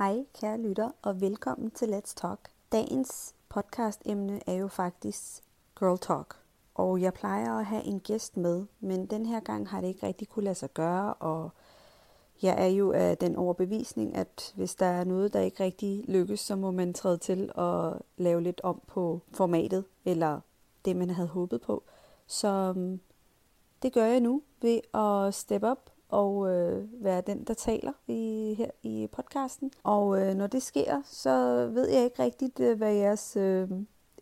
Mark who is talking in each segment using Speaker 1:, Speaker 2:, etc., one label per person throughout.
Speaker 1: Hej kære lytter, og velkommen til Let's Talk. Dagens podcastemne er jo faktisk Girl Talk. Og jeg plejer at have en gæst med, men den her gang har det ikke rigtig kunne lade sig gøre, og jeg er jo af den overbevisning, at hvis der er noget, der ikke rigtig lykkes, så må man træde til og lave lidt om på formatet, eller det, man havde håbet på. Så øhm, det gør jeg nu ved at steppe op og øh, være den, der taler i, her i podcasten. Og øh, når det sker, så ved jeg ikke rigtigt, øh, hvad jeres øh,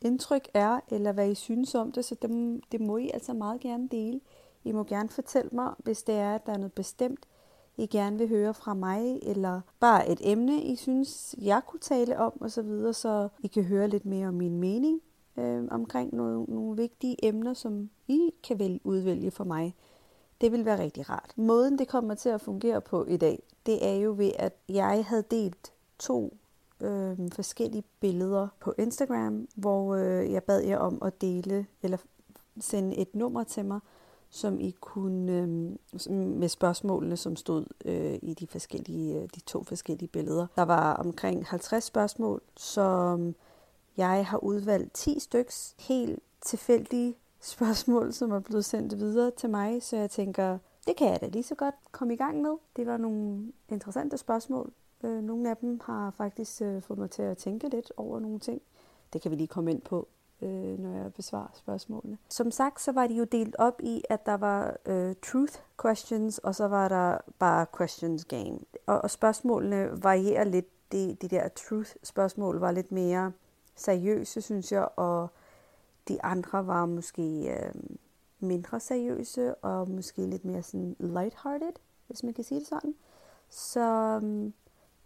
Speaker 1: indtryk er, eller hvad I synes om det, så det, det må I altså meget gerne dele. I må gerne fortælle mig, hvis det er, at der er noget bestemt, I gerne vil høre fra mig, eller bare et emne, I synes, jeg kunne tale om, og så videre, så I kan høre lidt mere om min mening øh, omkring nogle, nogle vigtige emner, som I kan vel udvælge for mig. Det vil være rigtig rart. Måden, det kommer til at fungere på i dag, det er jo ved, at jeg havde delt to øh, forskellige billeder på Instagram, hvor øh, jeg bad jer om at dele eller sende et nummer til mig, som I kunne øh, med spørgsmålene, som stod øh, i de forskellige, øh, de to forskellige billeder. Der var omkring 50 spørgsmål, som jeg har udvalgt 10 styks helt tilfældige spørgsmål, som er blevet sendt videre til mig, så jeg tænker, det kan jeg da lige så godt komme i gang med. Det var nogle interessante spørgsmål. Øh, nogle af dem har faktisk øh, fået mig til at tænke lidt over nogle ting. Det kan vi lige komme ind på, øh, når jeg besvarer spørgsmålene. Som sagt, så var de jo delt op i, at der var uh, truth questions, og så var der bare questions game. Og, og spørgsmålene varierer lidt. De, de der truth-spørgsmål var lidt mere seriøse, synes jeg, og de andre var måske øh, mindre seriøse og måske lidt mere sådan lighthearted, hvis man kan sige det sådan. Så øh,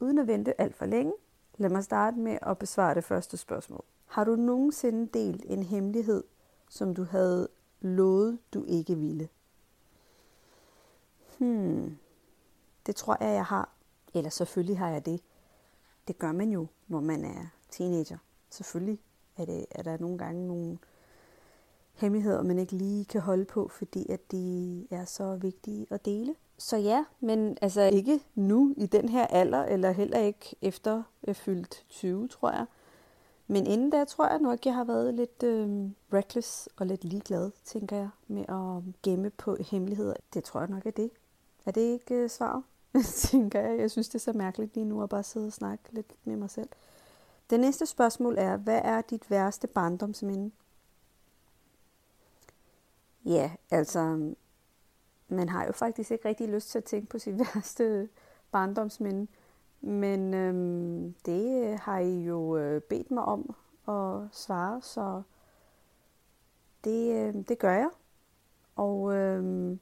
Speaker 1: uden at vente alt for længe, lad mig starte med at besvare det første spørgsmål. Har du nogensinde delt en hemmelighed, som du havde lovet, du ikke ville? Hmm, det tror jeg, jeg har. Eller selvfølgelig har jeg det. Det gør man jo, når man er teenager. Selvfølgelig er, det, er der nogle gange nogle hemmeligheder, man ikke lige kan holde på, fordi at de er så vigtige at dele. Så ja, men altså ikke nu i den her alder, eller heller ikke efter jeg fyldt 20, tror jeg. Men inden da tror jeg nok, jeg har været lidt øh, reckless og lidt ligeglad, tænker jeg, med at gemme på hemmeligheder. Det tror jeg nok er det. Er det ikke øh, svaret? tænker jeg. Jeg synes, det er så mærkeligt lige nu at bare sidde og snakke lidt med mig selv. Det næste spørgsmål er, hvad er dit værste barndomsminde? Ja, altså, man har jo faktisk ikke rigtig lyst til at tænke på sit værste barndomsminde. Men øhm, det øh, har I jo øh, bedt mig om at svare, så det, øh, det gør jeg. Og øhm,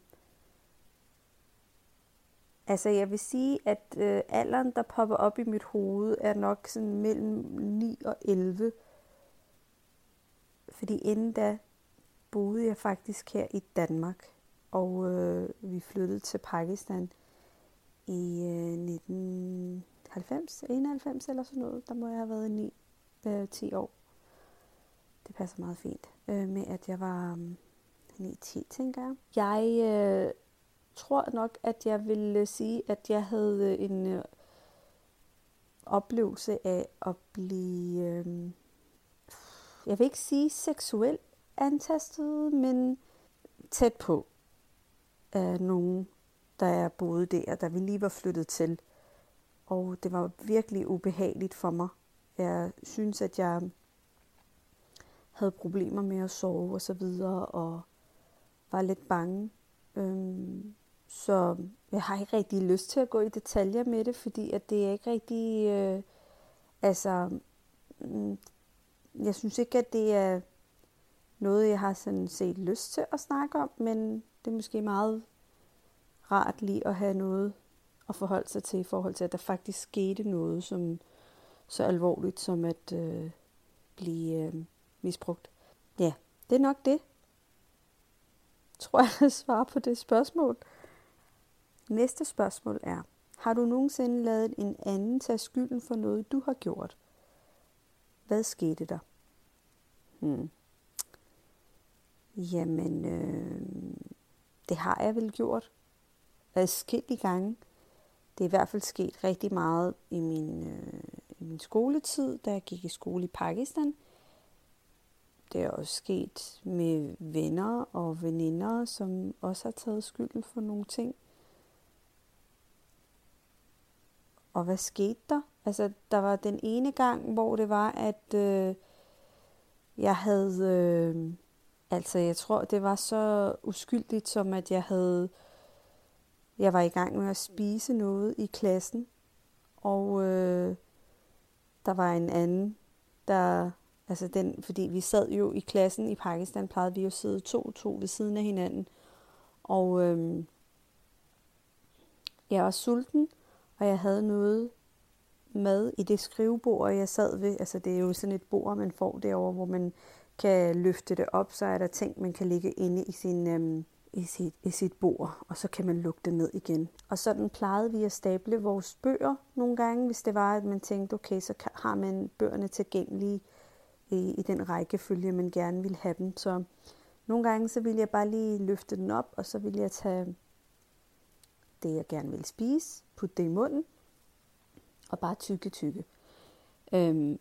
Speaker 1: altså jeg vil sige, at øh, alderen, der popper op i mit hoved, er nok sådan mellem 9 og 11. Fordi inden da, boede jeg faktisk her i Danmark, og øh, vi flyttede til Pakistan i øh, 1990, 91 eller sådan noget. Der må jeg have været 9, øh, 10 år. Det passer meget fint øh, med, at jeg var mm, øh, 9-10, tænker jeg. Jeg øh, tror nok, at jeg ville sige, at jeg havde øh, en øh, oplevelse af at blive, øh, jeg vil ikke sige seksuel antastet, men tæt på af nogen, der er boet der, da vi lige var flyttet til. Og det var virkelig ubehageligt for mig. Jeg synes, at jeg havde problemer med at sove og så videre, og var lidt bange. Øhm, så jeg har ikke rigtig lyst til at gå i detaljer med det, fordi at det er ikke rigtig, øh, altså, mm, jeg synes ikke, at det er noget, jeg har sådan set lyst til at snakke om, men det er måske meget rart lige at have noget at forholde sig til i forhold til, at der faktisk skete noget som så alvorligt som at øh, blive øh, misbrugt. Ja, det er nok det. Tror jeg, jeg svarer på det spørgsmål. Næste spørgsmål er, har du nogensinde lavet en anden tage skylden for noget, du har gjort? Hvad skete der? Hmm. Jamen, øh, det har jeg vel gjort adskillige gange. Det er i hvert fald sket rigtig meget i min, øh, i min skoletid, da jeg gik i skole i Pakistan. Det er også sket med venner og veninder, som også har taget skylden for nogle ting. Og hvad skete der? Altså, der var den ene gang, hvor det var, at øh, jeg havde... Øh, altså, jeg tror, det var så uskyldigt, som at jeg havde... Jeg var i gang med at spise noget i klassen, og øh, der var en anden, der... Altså den, fordi vi sad jo i klassen i Pakistan, plejede vi jo at sidde to to ved siden af hinanden. Og øh, jeg var sulten, og jeg havde noget mad i det skrivebord, jeg sad ved. Altså det er jo sådan et bord, man får derovre, hvor man kan løfte det op, så er der ting, man kan ligge inde i, sin, øhm, i, sit, i sit bord, og så kan man lukke det ned igen. Og sådan plejede vi at stable vores bøger nogle gange, hvis det var, at man tænkte, okay, så har man bøgerne tilgængelige i, i den rækkefølge, man gerne ville have dem. Så nogle gange, så ville jeg bare lige løfte den op, og så ville jeg tage det, jeg gerne ville spise, putte det i munden, og bare tykke tykke. Øhm,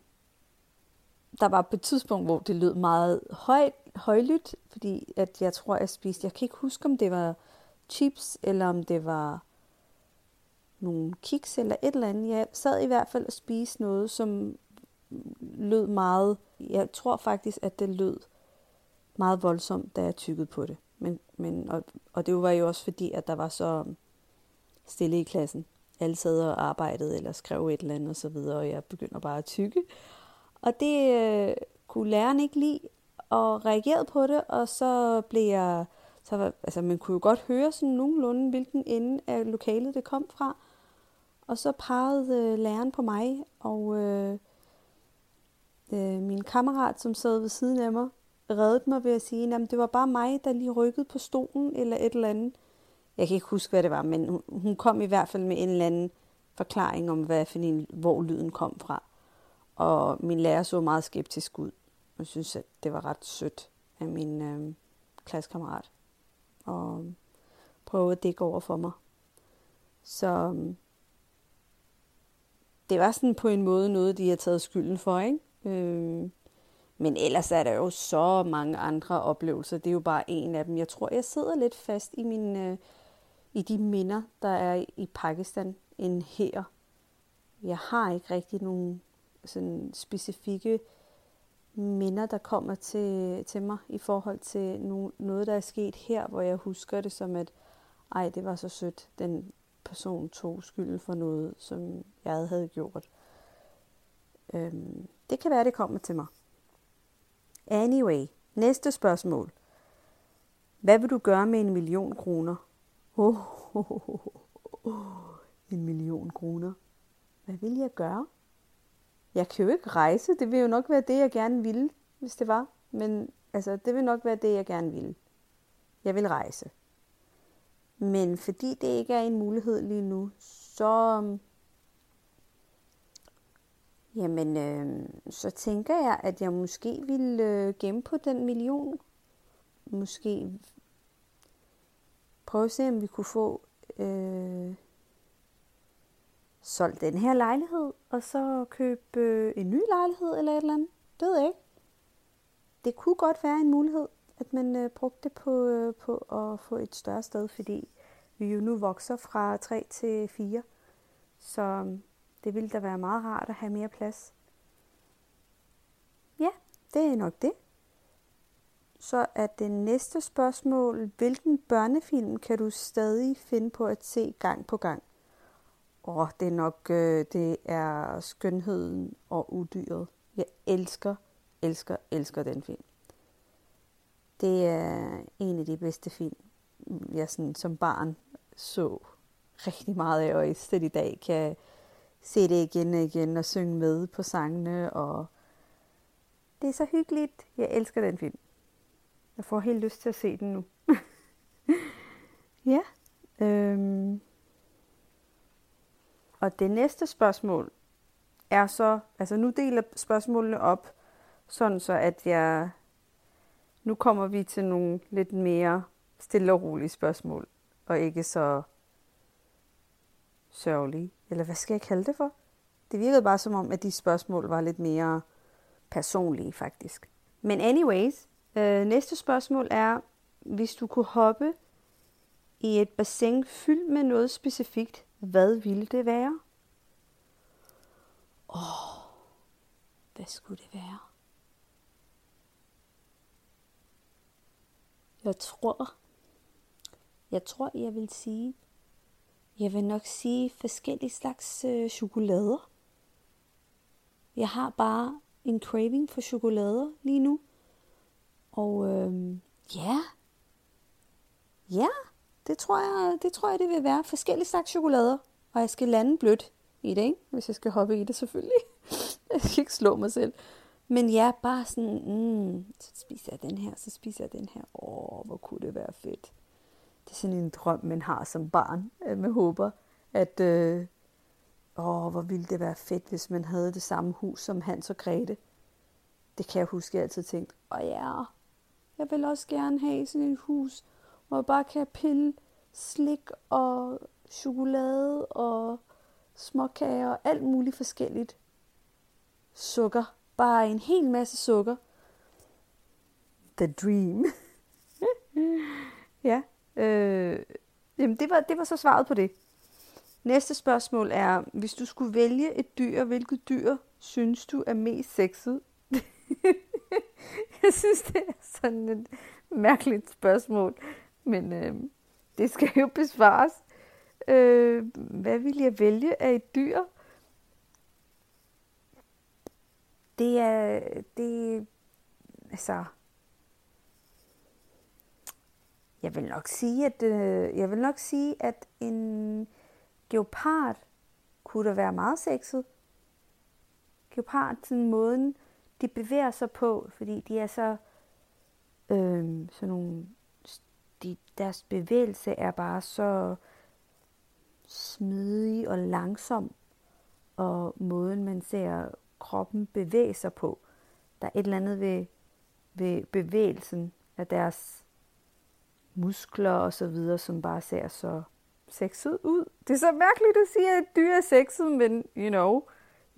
Speaker 1: der var på et tidspunkt, hvor det lød meget højt, højlydt, fordi at jeg tror, jeg spiste, jeg kan ikke huske, om det var chips, eller om det var nogle kiks eller et eller andet. Jeg sad i hvert fald og spiste noget, som lød meget, jeg tror faktisk, at det lød meget voldsomt, da jeg tykkede på det. Men, men, og, og det var jo også fordi, at der var så stille i klassen. Alle sad og arbejdede eller skrev et eller andet osv., og, og jeg begynder bare at tykke. Og det øh, kunne læreren ikke lide, og reagerede på det, og så blev jeg... Så, altså, man kunne jo godt høre sådan nogenlunde, hvilken ende af lokalet det kom fra. Og så pegede øh, læreren på mig, og øh, øh, min kammerat, som sad ved siden af mig, reddede mig ved at sige, at det var bare mig, der lige rykkede på stolen eller et eller andet. Jeg kan ikke huske, hvad det var, men hun kom i hvert fald med en eller anden forklaring om, hvad for en, hvor lyden kom fra. Og min lærer så meget skeptisk ud. Jeg synes, at det var ret sødt af min øh, klassekammerat. Og øh, prøve at dække over for mig. Så øh, det var sådan på en måde noget, de har taget skylden for, ikke? Øh, men ellers er der jo så mange andre oplevelser. Det er jo bare en af dem. Jeg tror, jeg sidder lidt fast i min, øh, i de minder, der er i Pakistan, end her. Jeg har ikke rigtig nogen sådan specifikke minder, der kommer til, til mig i forhold til no, noget, der er sket her, hvor jeg husker det som, at ej, det var så sødt, den person tog skylden for noget, som jeg havde gjort. Øhm, det kan være, det kommer til mig. Anyway, næste spørgsmål. Hvad vil du gøre med en million kroner? Oh, oh, oh, oh, oh. En million kroner. Hvad vil jeg gøre? Jeg kan jo ikke rejse. Det vil jo nok være det, jeg gerne ville, hvis det var. Men altså, det vil nok være det, jeg gerne ville. Jeg vil rejse. Men fordi det ikke er en mulighed lige nu, så, jamen, øh, så tænker jeg, at jeg måske vil øh, gemme på den million. Måske prøve at se, om vi kunne få øh, solgt den her lejlighed, og så købe øh, en ny lejlighed eller et eller andet. Det ved jeg ikke. Det kunne godt være en mulighed, at man øh, brugte det på, øh, på at få et større sted, fordi vi jo nu vokser fra 3 til 4. Så øh, det ville da være meget rart at have mere plads. Ja, det er nok det. Så er det næste spørgsmål, hvilken børnefilm kan du stadig finde på at se gang på gang? Åh, det er nok, øh, det er skønheden og udyret. Jeg elsker, elsker, elsker den film. Det er en af de bedste film, jeg sådan, som barn så rigtig meget af, og i stedet i dag kan se det igen og igen og synge med på sangene, og det er så hyggeligt. Jeg elsker den film. Jeg får helt lyst til at se den nu. ja. Øhm. Og det næste spørgsmål er så, altså nu deler spørgsmålene op, sådan så at jeg, nu kommer vi til nogle lidt mere stille og rolige spørgsmål, og ikke så sørgelige. Eller hvad skal jeg kalde det for? Det virkede bare som om, at de spørgsmål var lidt mere personlige, faktisk. Men anyways, øh, næste spørgsmål er, hvis du kunne hoppe i et bassin fyldt med noget specifikt, hvad ville det være? Åh, oh, hvad skulle det være? Jeg tror, jeg tror, jeg vil sige, jeg vil nok sige forskellige slags øh, chokolader. Jeg har bare en craving for chokolader lige nu. Og øh, ja, ja, det tror, jeg, det tror jeg, det vil være. Forskellige slags chokolader. Og jeg skal lande blødt i det, ikke? hvis jeg skal hoppe i det selvfølgelig. jeg skal ikke slå mig selv. Men ja, bare sådan, mm, så spiser jeg den her, så spiser jeg den her. Åh, hvor kunne det være fedt. Det er sådan en drøm, man har som barn. At man håber, at øh, åh, hvor ville det være fedt, hvis man havde det samme hus som Hans og Grete. Det kan jeg huske, jeg altid tænkt, åh ja, jeg vil også gerne have sådan et hus, hvor jeg bare kan pille slik og chokolade og småkager og alt muligt forskelligt. Sukker. Bare en hel masse sukker. The dream. ja. Øh, jamen det var, det var så svaret på det. Næste spørgsmål er, hvis du skulle vælge et dyr, hvilket dyr synes du er mest sexet? jeg synes, det er sådan et mærkeligt spørgsmål, men øh, det skal jo besvares. Øh, hvad vil jeg vælge af et dyr? Det er, det, altså, jeg vil nok sige, at, øh, jeg vil nok sige, at en geopard kunne da være meget sexet. Geopard, sådan måden, de bevæger sig på, fordi de er så, øh, sådan nogle, deres bevægelse er bare så smidig og langsom, og måden man ser kroppen bevæge sig på. Der er et eller andet ved, ved bevægelsen af deres muskler og så videre, som bare ser så sexet ud. Det er så mærkeligt at sige, at dyr er sexet, men you know,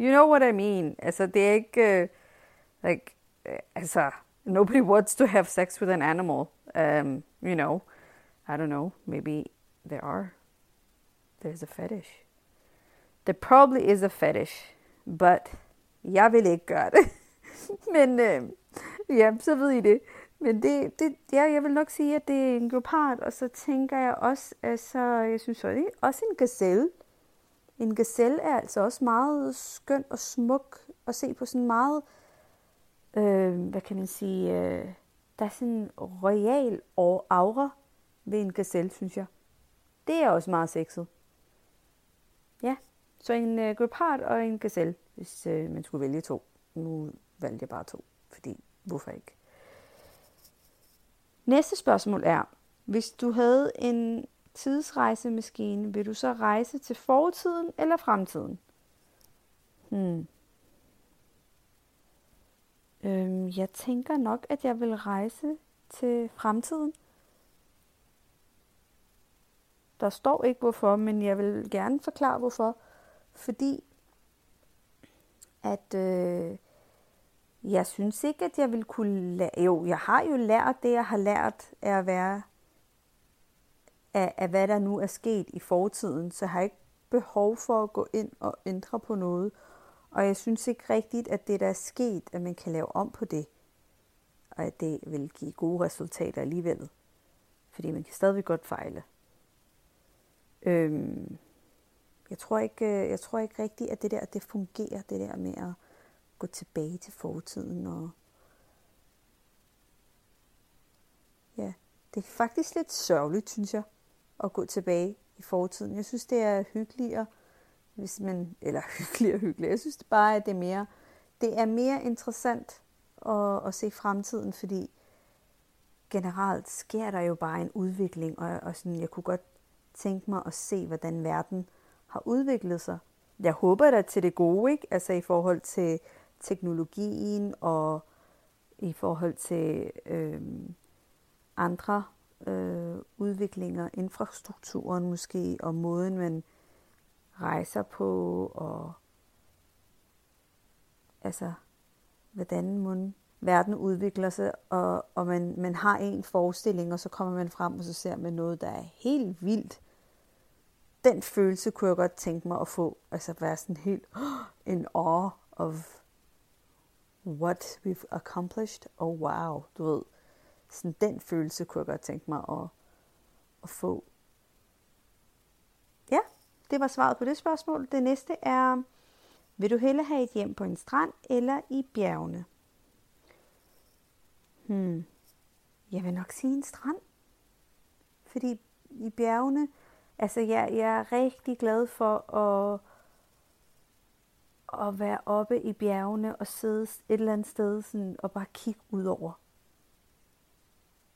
Speaker 1: you know what I mean. Altså, det er ikke, uh, like, uh, altså, nobody wants to have sex with an animal. Um, you know, i don't know, maybe there are. There's a fetish. There probably is a fetish, but jeg vil ikke gøre det. Men øh, ja, så ved I det. Men det, det, ja, jeg vil nok sige, at det er en leopard, og så tænker jeg også, altså, jeg synes også, det er også en gazelle. En gazelle er altså også meget skøn og smuk at se på sådan meget, øh, hvad kan man sige, øh, der er sådan en royal aura ved en gazelle, synes jeg. Det er også meget sexet. Ja, så en øh, gepard og en gazelle, hvis øh, man skulle vælge to. Nu valgte jeg bare to, fordi hvorfor ikke? Næste spørgsmål er, hvis du havde en tidsrejsemaskine, vil du så rejse til fortiden eller fremtiden? Hmm. Øhm, jeg tænker nok, at jeg vil rejse til fremtiden. Der står ikke hvorfor, men jeg vil gerne forklare hvorfor. Fordi at øh, jeg synes ikke, at jeg vil kunne lære... Jo, jeg har jo lært det, jeg har lært af at være... Af, af hvad der nu er sket i fortiden, så jeg har ikke behov for at gå ind og ændre på noget. Og jeg synes ikke rigtigt, at det, der er sket, at man kan lave om på det. Og at det vil give gode resultater alligevel. Fordi man kan stadigvæk godt fejle. Øhm, jeg tror ikke, øh, jeg tror ikke rigtigt, at det der det fungerer, det der med at gå tilbage til fortiden. Og ja, det er faktisk lidt sørgeligt, synes jeg, at gå tilbage i fortiden. Jeg synes, det er hyggeligere, hvis man, eller hyggeligere hyggeligere. Jeg synes det bare, at det er mere, det er mere interessant at, at se fremtiden, fordi generelt sker der jo bare en udvikling, og, og sådan, jeg kunne godt tænke mig at se, hvordan verden har udviklet sig. Jeg håber da til det gode, ikke? Altså i forhold til teknologien og i forhold til øh, andre øh, udviklinger, infrastrukturen måske, og måden man rejser på, og altså, hvordan man verden udvikler sig, og, og man, man har en forestilling, og så kommer man frem, og så ser man noget, der er helt vildt. Den følelse kunne jeg godt tænke mig at få, altså være sådan helt en awe of what we've accomplished. Oh wow, du ved. Sådan den følelse kunne jeg godt tænke mig at, at få. Ja, det var svaret på det spørgsmål. Det næste er, vil du hellere have et hjem på en strand eller i bjergene? Hmm. Jeg vil nok sige en strand. Fordi i bjergene, altså jeg, jeg er rigtig glad for at, at være oppe i bjergene og sidde et eller andet sted sådan, og bare kigge ud over.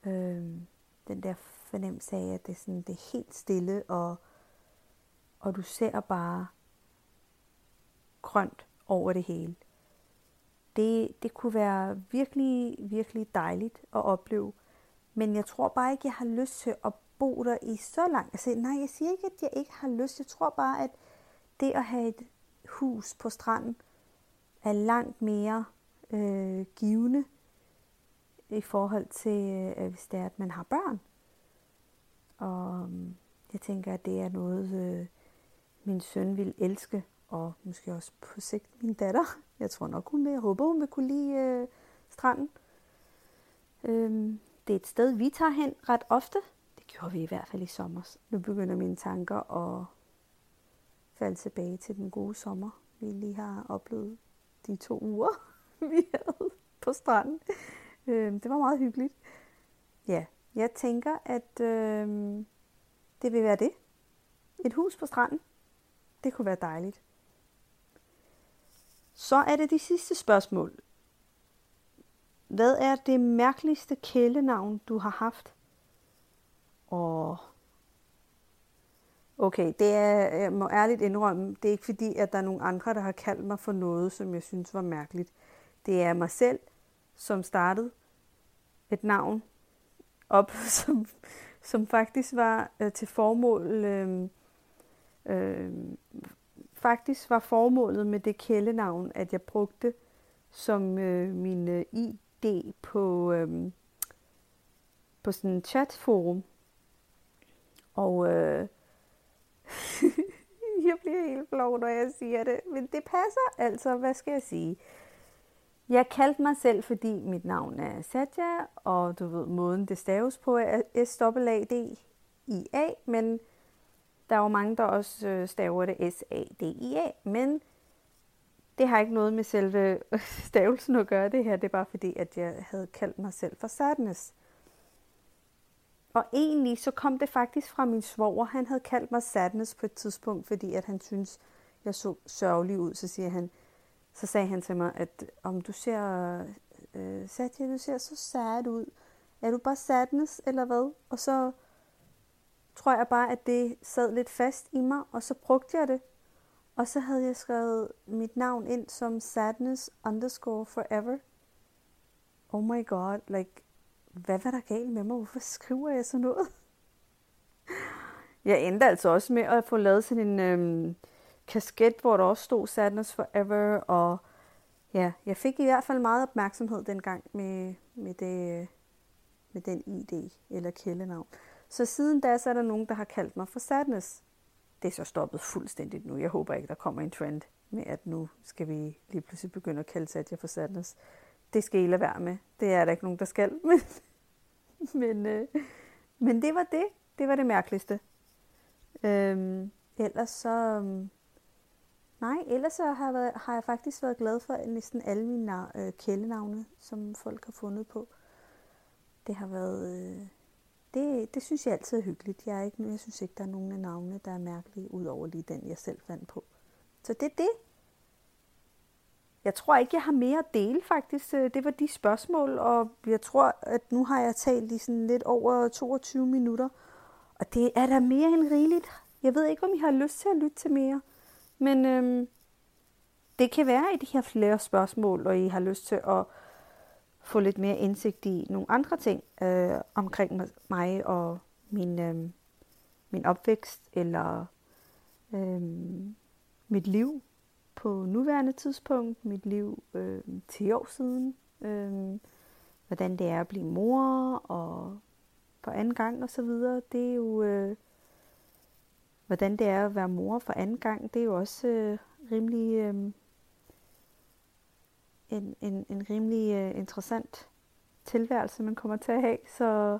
Speaker 1: Øhm, den der fornemmelse af, at det er, sådan, det er helt stille, og, og du ser bare grønt over det hele. Det, det kunne være virkelig, virkelig dejligt at opleve. Men jeg tror bare ikke, jeg har lyst til at bo der i så lang Altså, nej, jeg siger ikke, at jeg ikke har lyst. Jeg tror bare, at det at have et hus på stranden er langt mere øh, givende i forhold til, øh, hvis det er, at man har børn. Og øh, jeg tænker, at det er noget, øh, min søn vil elske og måske også på sigt min datter. Jeg tror nok, hun vil. Jeg håber, hun vil kunne lide øh, stranden. Øhm, det er et sted, vi tager hen ret ofte. Det gjorde vi i hvert fald i sommer. Nu begynder mine tanker at falde tilbage til den gode sommer, vi lige har oplevet de to uger, vi havde på stranden. Øhm, det var meget hyggeligt. Ja, jeg tænker, at øhm, det vil være det. Et hus på stranden. Det kunne være dejligt. Så er det de sidste spørgsmål. Hvad er det mærkeligste kælenavn, du har haft? Og okay, det er, jeg må ærligt indrømme, det er ikke fordi, at der er nogen andre, der har kaldt mig for noget, som jeg synes var mærkeligt. Det er mig selv, som startede et navn op, som, som faktisk var øh, til formål øh, øh, Faktisk var formålet med det kælenavn, at jeg brugte som øh, min øh, ID på, øh, på sådan en chatforum. Og øh, jeg bliver helt flov, når jeg siger det. Men det passer altså, hvad skal jeg sige? Jeg kaldte mig selv, fordi mit navn er Satya, og du ved, måden det staves på er s a d i a men der er jo mange, der også øh, staver det S-A-D-I-A, men det har ikke noget med selve øh, stavelsen at gøre det her. Det er bare fordi, at jeg havde kaldt mig selv for Sadness. Og egentlig så kom det faktisk fra min svoger. Han havde kaldt mig Sadness på et tidspunkt, fordi at han synes jeg så sørgelig ud. Så siger han, så sagde han til mig, at om du ser, øh, Satya, du ser så sad ud. Er du bare Sadness, eller hvad? Og så tror jeg bare, at det sad lidt fast i mig, og så brugte jeg det. Og så havde jeg skrevet mit navn ind som sadness underscore forever. Oh my god, like, hvad var der galt med mig? Hvorfor skriver jeg sådan noget? Jeg endte altså også med at få lavet sådan en øhm, kasket, hvor der også stod Sadness Forever, og ja, jeg fik i hvert fald meget opmærksomhed dengang med, med, det, med den ID eller kældenavn. Så siden da, så er der nogen, der har kaldt mig for sadness. Det er så stoppet fuldstændigt nu. Jeg håber ikke, der kommer en trend med, at nu skal vi lige pludselig begynde at kalde Satya for sadness. Det skal I lade være med. Det er der ikke nogen, der skal. Men, men, øh, men det var det. Det var det mærkeligste. Øhm, ellers så... Øhm, nej, ellers så har, jeg været, har jeg faktisk været glad for næsten alle mine øh, kælenavne, som folk har fundet på. Det har været... Øh, det, det synes jeg altid er hyggeligt. Jeg, er ikke, jeg synes ikke, der er nogen af navnene, der er mærkelige, udover lige den, jeg selv fandt på. Så det er det. Jeg tror ikke, jeg har mere at dele faktisk. Øh, det var de spørgsmål, og jeg tror, at nu har jeg talt i sådan lidt over 22 minutter. Og det er da mere end rigeligt. Jeg ved ikke, om I har lyst til at lytte til mere. Men øhm, det kan være, at I har flere spørgsmål, og I har lyst til at få lidt mere indsigt i nogle andre ting øh, omkring mig og min, øh, min opvækst, eller øh, mit liv på nuværende tidspunkt, mit liv øh, 10 år siden, øh, hvordan det er at blive mor og for anden gang og så videre. Det er jo, øh, hvordan det er at være mor for anden gang, det er jo også øh, rimelig øh, en, en, en rimelig øh, interessant tilværelse, man kommer til at have. Så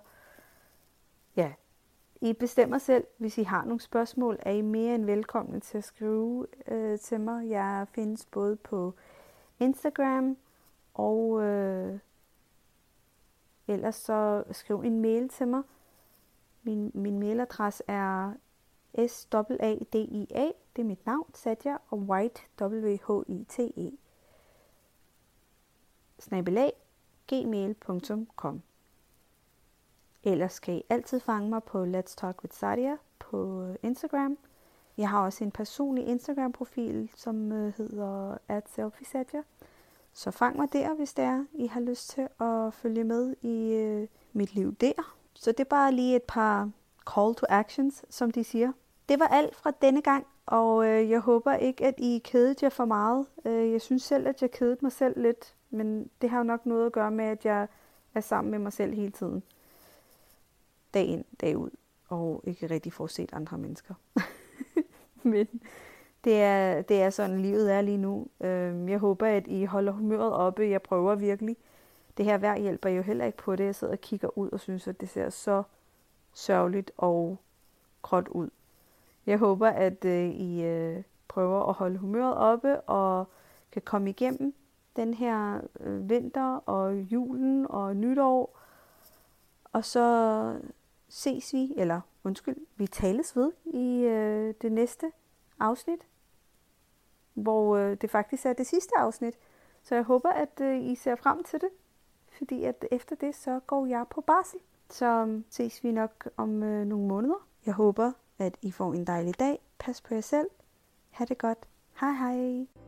Speaker 1: ja, I bestemmer selv. Hvis I har nogle spørgsmål, er I mere end velkomne til at skrive øh, til mig. Jeg findes både på Instagram og øh, ellers så skriv en mail til mig. Min, min mailadresse er s a d i a det er mit navn, Satya, og White, W-H-I-T-E, snabelag, gmail.com. Ellers skal I altid fange mig på Let's Talk with Sadia på øh, Instagram. Jeg har også en personlig Instagram-profil, som øh, hedder @selfiesadja. Så fang mig der, hvis det er, I har lyst til at følge med i øh, mit liv der. Så det er bare lige et par call to actions, som de siger. Det var alt fra denne gang, og øh, jeg håber ikke, at I kedede jer for meget. Øh, jeg synes selv, at jeg kedede mig selv lidt, men det har jo nok noget at gøre med, at jeg er sammen med mig selv hele tiden. Dag ind, dag ud, og ikke rigtig får set andre mennesker. men det er, det er sådan, livet er lige nu. Øhm, jeg håber, at I holder humøret oppe. Jeg prøver virkelig. Det her vejr hjælper jo heller ikke på det. Jeg sidder og kigger ud og synes, at det ser så sørgeligt og gråt ud. Jeg håber, at øh, I øh, prøver at holde humøret oppe og kan komme igennem den her øh, vinter og julen og nytår. Og så ses vi, eller undskyld, vi tales ved i øh, det næste afsnit, hvor øh, det faktisk er det sidste afsnit. Så jeg håber, at øh, I ser frem til det, fordi at efter det, så går jeg på barsel. Så øh, ses vi nok om øh, nogle måneder. Jeg håber, at I får en dejlig dag. Pas på jer selv. Ha' det godt. Hej hej.